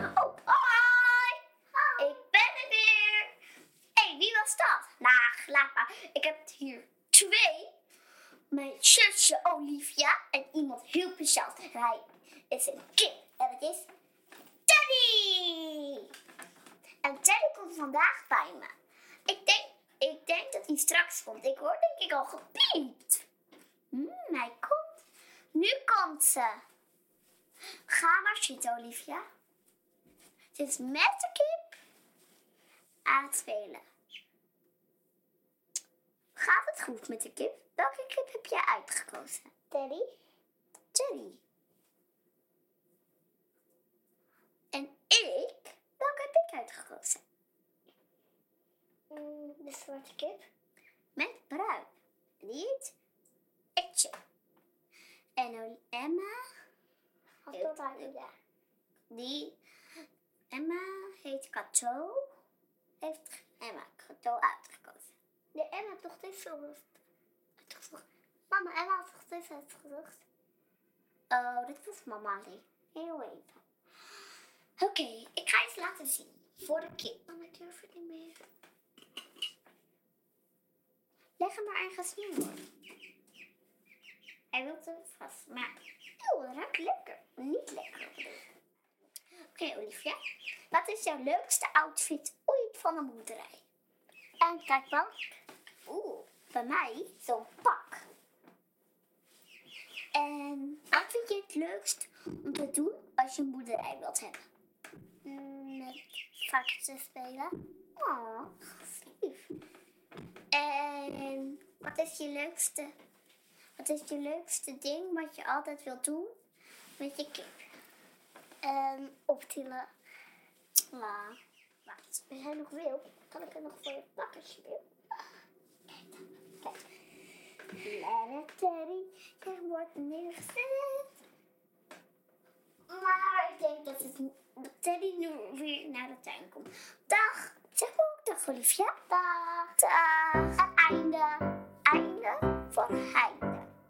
Oh, hoi! Ik ben er weer. Hé, hey, wie was dat? Nou, laat maar. Ik heb hier twee. Mijn zusje Olivia en iemand heel speciaals. Hij is een kip. En het is Teddy. En Teddy komt vandaag bij me. Ik denk, ik denk dat hij straks komt. Ik hoor denk ik al gepiept. Hmm, hij komt. Nu komt ze. Ga maar zitten, Olivia. Ze is met de kip aan het spelen. Gaat het goed met de kip? Welke kip heb jij uitgekozen? Teddy? Teddy. En ik? Welke heb ik uitgekozen? Mm, de zwarte kip. Met bruin. Die heet Etje. En Emma, dat uit, ja. die... Emma heet Kato. Heeft Emma Kato uitgekozen. De Emma heeft toch dit zo uitgezocht. Mama, Emma had toch dit uitgezocht? Oh, dit was mama alleen. Heel even. Oké, ik ga iets laten zien. Voor de kip. Mama, ik durf het niet meer. Leg hem maar ergens neer hoor. Hij wil het vast. Maar, oeh, dat ruikt lekker. Niet lekker. bedoel Oké, Olivia. Wat is jouw leukste outfit ooit van een boerderij? En kijk dan. Oeh, bij mij zo'n pak. En wat vind je het leukst om te doen als je een boerderij wilt hebben? Mm, met varkens spelen. Oh, lief. En wat is je leukste, wat is je leukste ding wat je altijd wilt doen met je kip? En optillen. Nou, wacht. Ben jij nog wil? Kan ik er nog voor je pakken, alsjeblieft? Lekker Teddy, je wordt neergezet. Maar ik denk dat, het, Teddy nu weer naar de tuin komt. Dag, zeg maar ook dag Olivia. Dag. Dag.